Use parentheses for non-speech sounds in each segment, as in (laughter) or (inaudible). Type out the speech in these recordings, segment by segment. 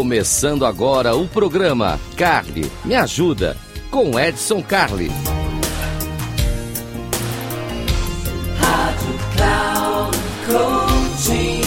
Começando agora o programa Carly Me Ajuda com Edson Carli. Rádio Cloud Coaching.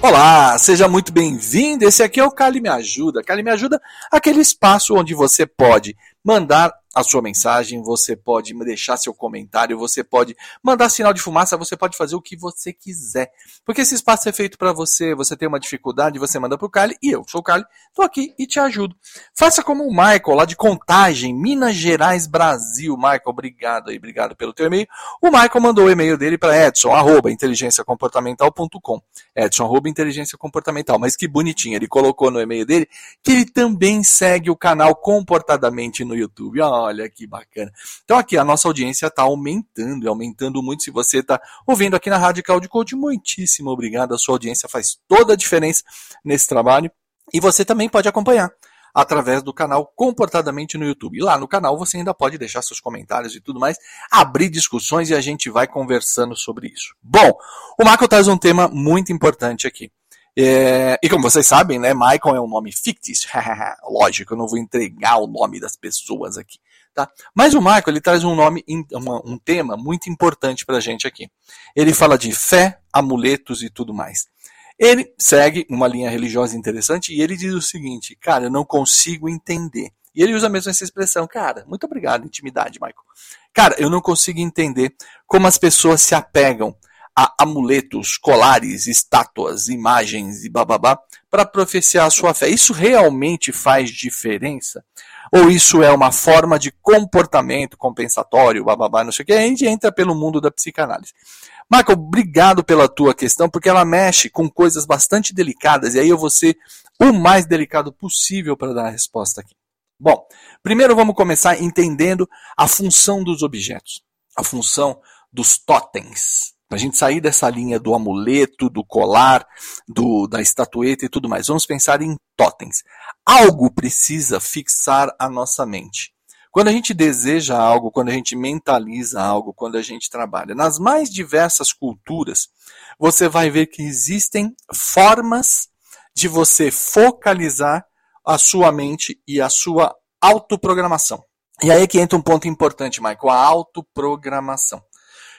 Olá, seja muito bem-vindo. Esse aqui é o Cali Me Ajuda. Cali Me Ajuda, aquele espaço onde você pode mandar a sua mensagem, você pode deixar seu comentário, você pode mandar sinal de fumaça, você pode fazer o que você quiser. Porque esse espaço é feito para você, você tem uma dificuldade, você manda para o Cali e eu sou o Cali, estou aqui e te ajudo. Faça como o Michael, lá de Contagem, Minas Gerais, Brasil. Michael, obrigado aí, obrigado pelo teu e-mail. O Michael mandou o e-mail dele para edson, arroba, inteligenciacomportamental.com. Edson, arroba, inteligência comportamental. Mas que bonitinho, ele colocou no e-mail dele que ele também segue o canal Comportadamente no YouTube. Oh, Olha que bacana. Então aqui a nossa audiência está aumentando, aumentando muito. Se você está ouvindo aqui na Radical de Code, muitíssimo obrigado. A sua audiência faz toda a diferença nesse trabalho. E você também pode acompanhar através do canal Comportadamente no YouTube. E lá no canal você ainda pode deixar seus comentários e tudo mais, abrir discussões e a gente vai conversando sobre isso. Bom, o Michael traz um tema muito importante aqui. É, e como vocês sabem, né, Michael é um nome fictício. (laughs) Lógico, eu não vou entregar o nome das pessoas aqui. Tá? Mas o Michael ele traz um nome, um tema muito importante para a gente aqui. Ele fala de fé, amuletos e tudo mais. Ele segue uma linha religiosa interessante e ele diz o seguinte: cara, eu não consigo entender. E ele usa mesmo essa expressão, cara, muito obrigado, intimidade, Michael. Cara, eu não consigo entender como as pessoas se apegam a amuletos, colares, estátuas, imagens e bababá para profeciar a sua fé. Isso realmente faz diferença? Ou isso é uma forma de comportamento compensatório, bababá, não sei o que, a gente entra pelo mundo da psicanálise. Michael, obrigado pela tua questão, porque ela mexe com coisas bastante delicadas, e aí eu vou ser o mais delicado possível para dar a resposta aqui. Bom, primeiro vamos começar entendendo a função dos objetos, a função dos totens. A gente sair dessa linha do amuleto, do colar, do, da estatueta e tudo mais. Vamos pensar em totens. Algo precisa fixar a nossa mente. Quando a gente deseja algo, quando a gente mentaliza algo, quando a gente trabalha, nas mais diversas culturas, você vai ver que existem formas de você focalizar a sua mente e a sua autoprogramação. E aí que entra um ponto importante, Michael, a autoprogramação.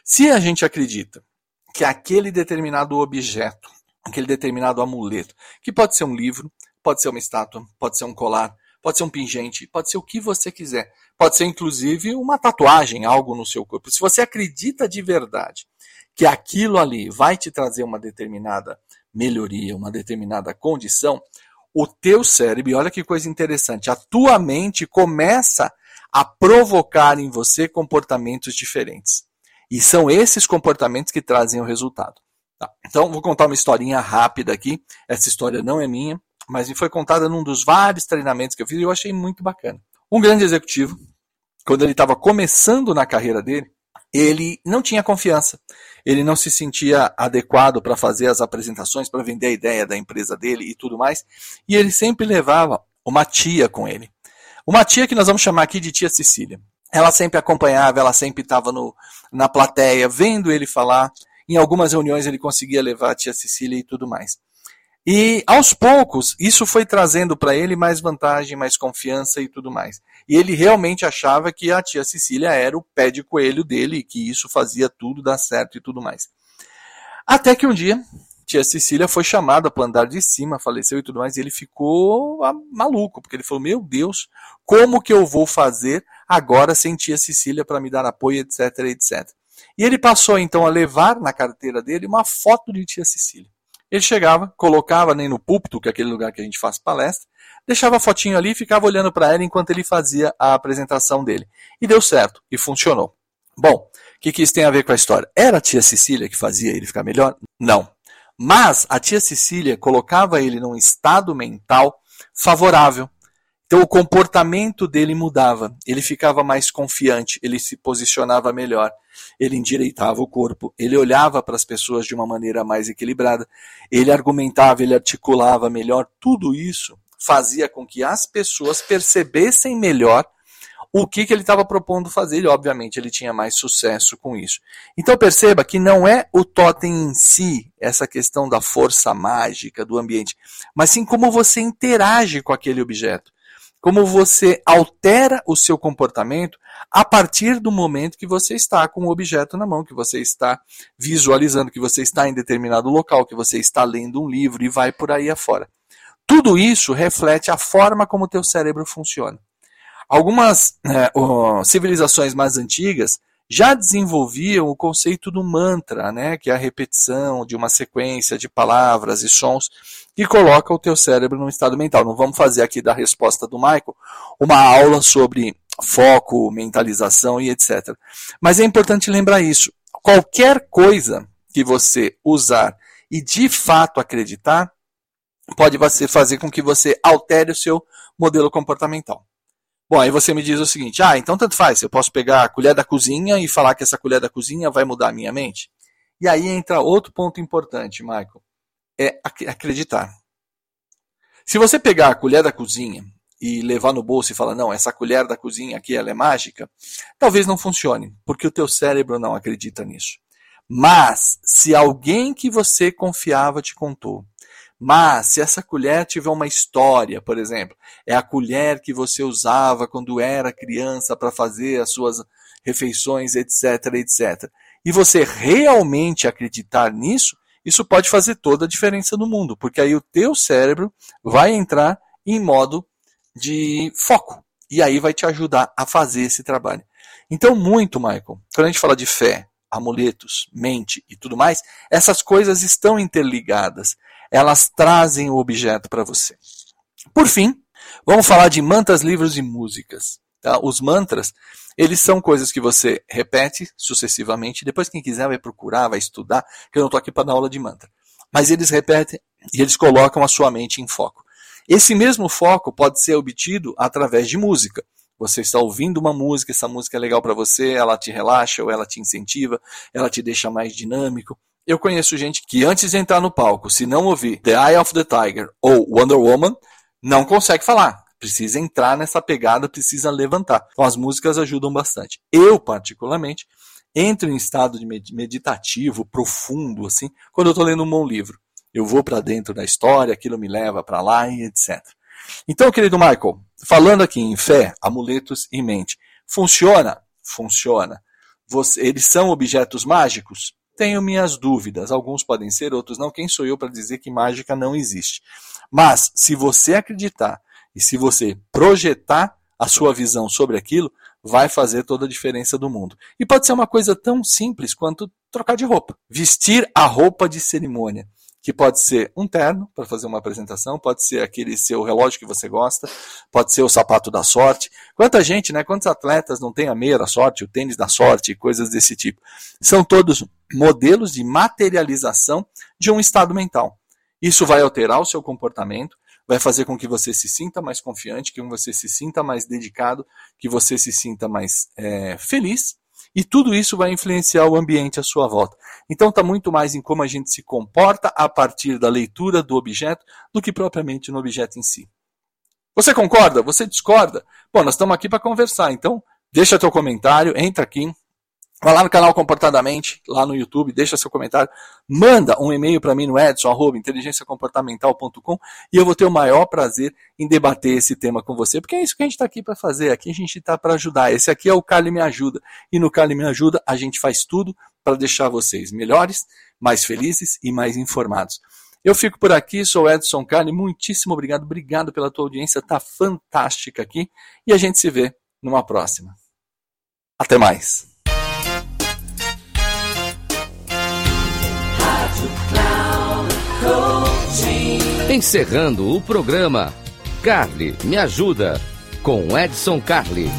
Se a gente acredita que aquele determinado objeto, aquele determinado amuleto, que pode ser um livro, pode ser uma estátua, pode ser um colar, pode ser um pingente, pode ser o que você quiser, pode ser inclusive uma tatuagem, algo no seu corpo. Se você acredita de verdade que aquilo ali vai te trazer uma determinada melhoria, uma determinada condição, o teu cérebro, e olha que coisa interessante, a tua mente começa a provocar em você comportamentos diferentes. E são esses comportamentos que trazem o resultado. Tá. Então, vou contar uma historinha rápida aqui. Essa história não é minha, mas me foi contada num dos vários treinamentos que eu fiz e eu achei muito bacana. Um grande executivo, quando ele estava começando na carreira dele, ele não tinha confiança, ele não se sentia adequado para fazer as apresentações, para vender a ideia da empresa dele e tudo mais, e ele sempre levava uma tia com ele. Uma tia que nós vamos chamar aqui de tia Cecília. Ela sempre acompanhava, ela sempre estava na plateia, vendo ele falar. Em algumas reuniões ele conseguia levar a tia Cecília e tudo mais. E aos poucos, isso foi trazendo para ele mais vantagem, mais confiança e tudo mais. E ele realmente achava que a tia Cecília era o pé de coelho dele e que isso fazia tudo dar certo e tudo mais. Até que um dia, tia Cecília foi chamada para andar de cima, faleceu e tudo mais, e ele ficou maluco, porque ele falou: Meu Deus, como que eu vou fazer agora sem tia Cecília para me dar apoio, etc, etc. E ele passou então a levar na carteira dele uma foto de tia Cecília. Ele chegava, colocava nem no púlpito, que é aquele lugar que a gente faz palestra, deixava a fotinho ali e ficava olhando para ela enquanto ele fazia a apresentação dele. E deu certo, e funcionou. Bom, o que, que isso tem a ver com a história? Era a tia Cecília que fazia ele ficar melhor? Não. Mas a tia Cecília colocava ele num estado mental favorável. Então o comportamento dele mudava, ele ficava mais confiante, ele se posicionava melhor, ele endireitava o corpo, ele olhava para as pessoas de uma maneira mais equilibrada, ele argumentava, ele articulava melhor. Tudo isso fazia com que as pessoas percebessem melhor o que, que ele estava propondo fazer. E, obviamente, ele tinha mais sucesso com isso. Então, perceba que não é o totem em si, essa questão da força mágica do ambiente, mas sim como você interage com aquele objeto. Como você altera o seu comportamento a partir do momento que você está com o objeto na mão, que você está visualizando, que você está em determinado local, que você está lendo um livro e vai por aí afora. Tudo isso reflete a forma como o teu cérebro funciona. Algumas é, civilizações mais antigas já desenvolviam o conceito do mantra, né, que é a repetição de uma sequência de palavras e sons que coloca o teu cérebro num estado mental. Não vamos fazer aqui da resposta do Michael uma aula sobre foco, mentalização e etc. Mas é importante lembrar isso. Qualquer coisa que você usar e de fato acreditar, pode fazer com que você altere o seu modelo comportamental. Bom, aí você me diz o seguinte: ah, então tanto faz, eu posso pegar a colher da cozinha e falar que essa colher da cozinha vai mudar a minha mente? E aí entra outro ponto importante, Michael: é acreditar. Se você pegar a colher da cozinha e levar no bolso e falar, não, essa colher da cozinha aqui ela é mágica, talvez não funcione, porque o teu cérebro não acredita nisso. Mas, se alguém que você confiava te contou, mas se essa colher tiver uma história, por exemplo, é a colher que você usava quando era criança para fazer as suas refeições, etc, etc. E você realmente acreditar nisso, isso pode fazer toda a diferença no mundo, porque aí o teu cérebro vai entrar em modo de foco e aí vai te ajudar a fazer esse trabalho. Então, muito, Michael, quando a gente fala de fé, amuletos, mente e tudo mais, essas coisas estão interligadas elas trazem o objeto para você. Por fim, vamos falar de mantras, livros e músicas. Tá? Os mantras, eles são coisas que você repete sucessivamente. Depois, quem quiser vai procurar, vai estudar, que eu não estou aqui para dar aula de mantra. Mas eles repetem e eles colocam a sua mente em foco. Esse mesmo foco pode ser obtido através de música. Você está ouvindo uma música, essa música é legal para você, ela te relaxa ou ela te incentiva, ela te deixa mais dinâmico. Eu conheço gente que antes de entrar no palco, se não ouvir The Eye of the Tiger ou Wonder Woman, não consegue falar. Precisa entrar nessa pegada, precisa levantar. Então as músicas ajudam bastante. Eu, particularmente, entro em estado de meditativo, profundo, assim, quando eu estou lendo um bom livro. Eu vou para dentro da história, aquilo me leva para lá e etc. Então, querido Michael, falando aqui em fé, amuletos e mente, funciona? Funciona. Você, eles são objetos mágicos? Tenho minhas dúvidas. Alguns podem ser, outros não. Quem sou eu para dizer que mágica não existe? Mas, se você acreditar e se você projetar a sua visão sobre aquilo, vai fazer toda a diferença do mundo. E pode ser uma coisa tão simples quanto trocar de roupa. Vestir a roupa de cerimônia que pode ser um terno para fazer uma apresentação, pode ser aquele seu relógio que você gosta, pode ser o sapato da sorte. Quanta gente, né? Quantos atletas não tem a meia da sorte, o tênis da sorte, coisas desse tipo. São todos modelos de materialização de um estado mental. Isso vai alterar o seu comportamento, vai fazer com que você se sinta mais confiante, que você se sinta mais dedicado, que você se sinta mais é, feliz e tudo isso vai influenciar o ambiente à sua volta. Então está muito mais em como a gente se comporta a partir da leitura do objeto do que propriamente no objeto em si. Você concorda? Você discorda? Bom, nós estamos aqui para conversar, então deixa teu comentário, entra aqui, Vai lá no canal Comportadamente, lá no YouTube, deixa seu comentário, manda um e-mail para mim no edson, arroba, inteligenciacomportamental.com e eu vou ter o maior prazer em debater esse tema com você, porque é isso que a gente está aqui para fazer, aqui a gente está para ajudar. Esse aqui é o Cali Me Ajuda, e no Cali Me Ajuda a gente faz tudo para deixar vocês melhores, mais felizes e mais informados. Eu fico por aqui, sou Edson Cali, muitíssimo obrigado, obrigado pela tua audiência, tá fantástica aqui, e a gente se vê numa próxima. Até mais! Encerrando o programa, Carly me ajuda com Edson Coaching.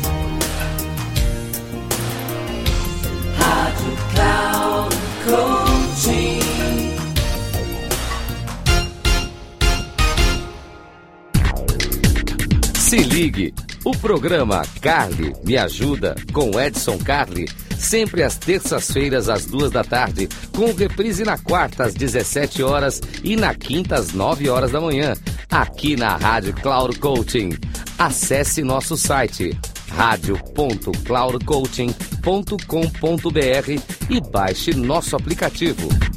Se ligue, o programa Carly me ajuda com Edson Carli sempre às terças-feiras às duas da tarde, com reprise na quarta às 17 horas e na quinta às 9 horas da manhã, aqui na Rádio Cloud Coaching. Acesse nosso site radio.cloudcoaching.com.br e baixe nosso aplicativo.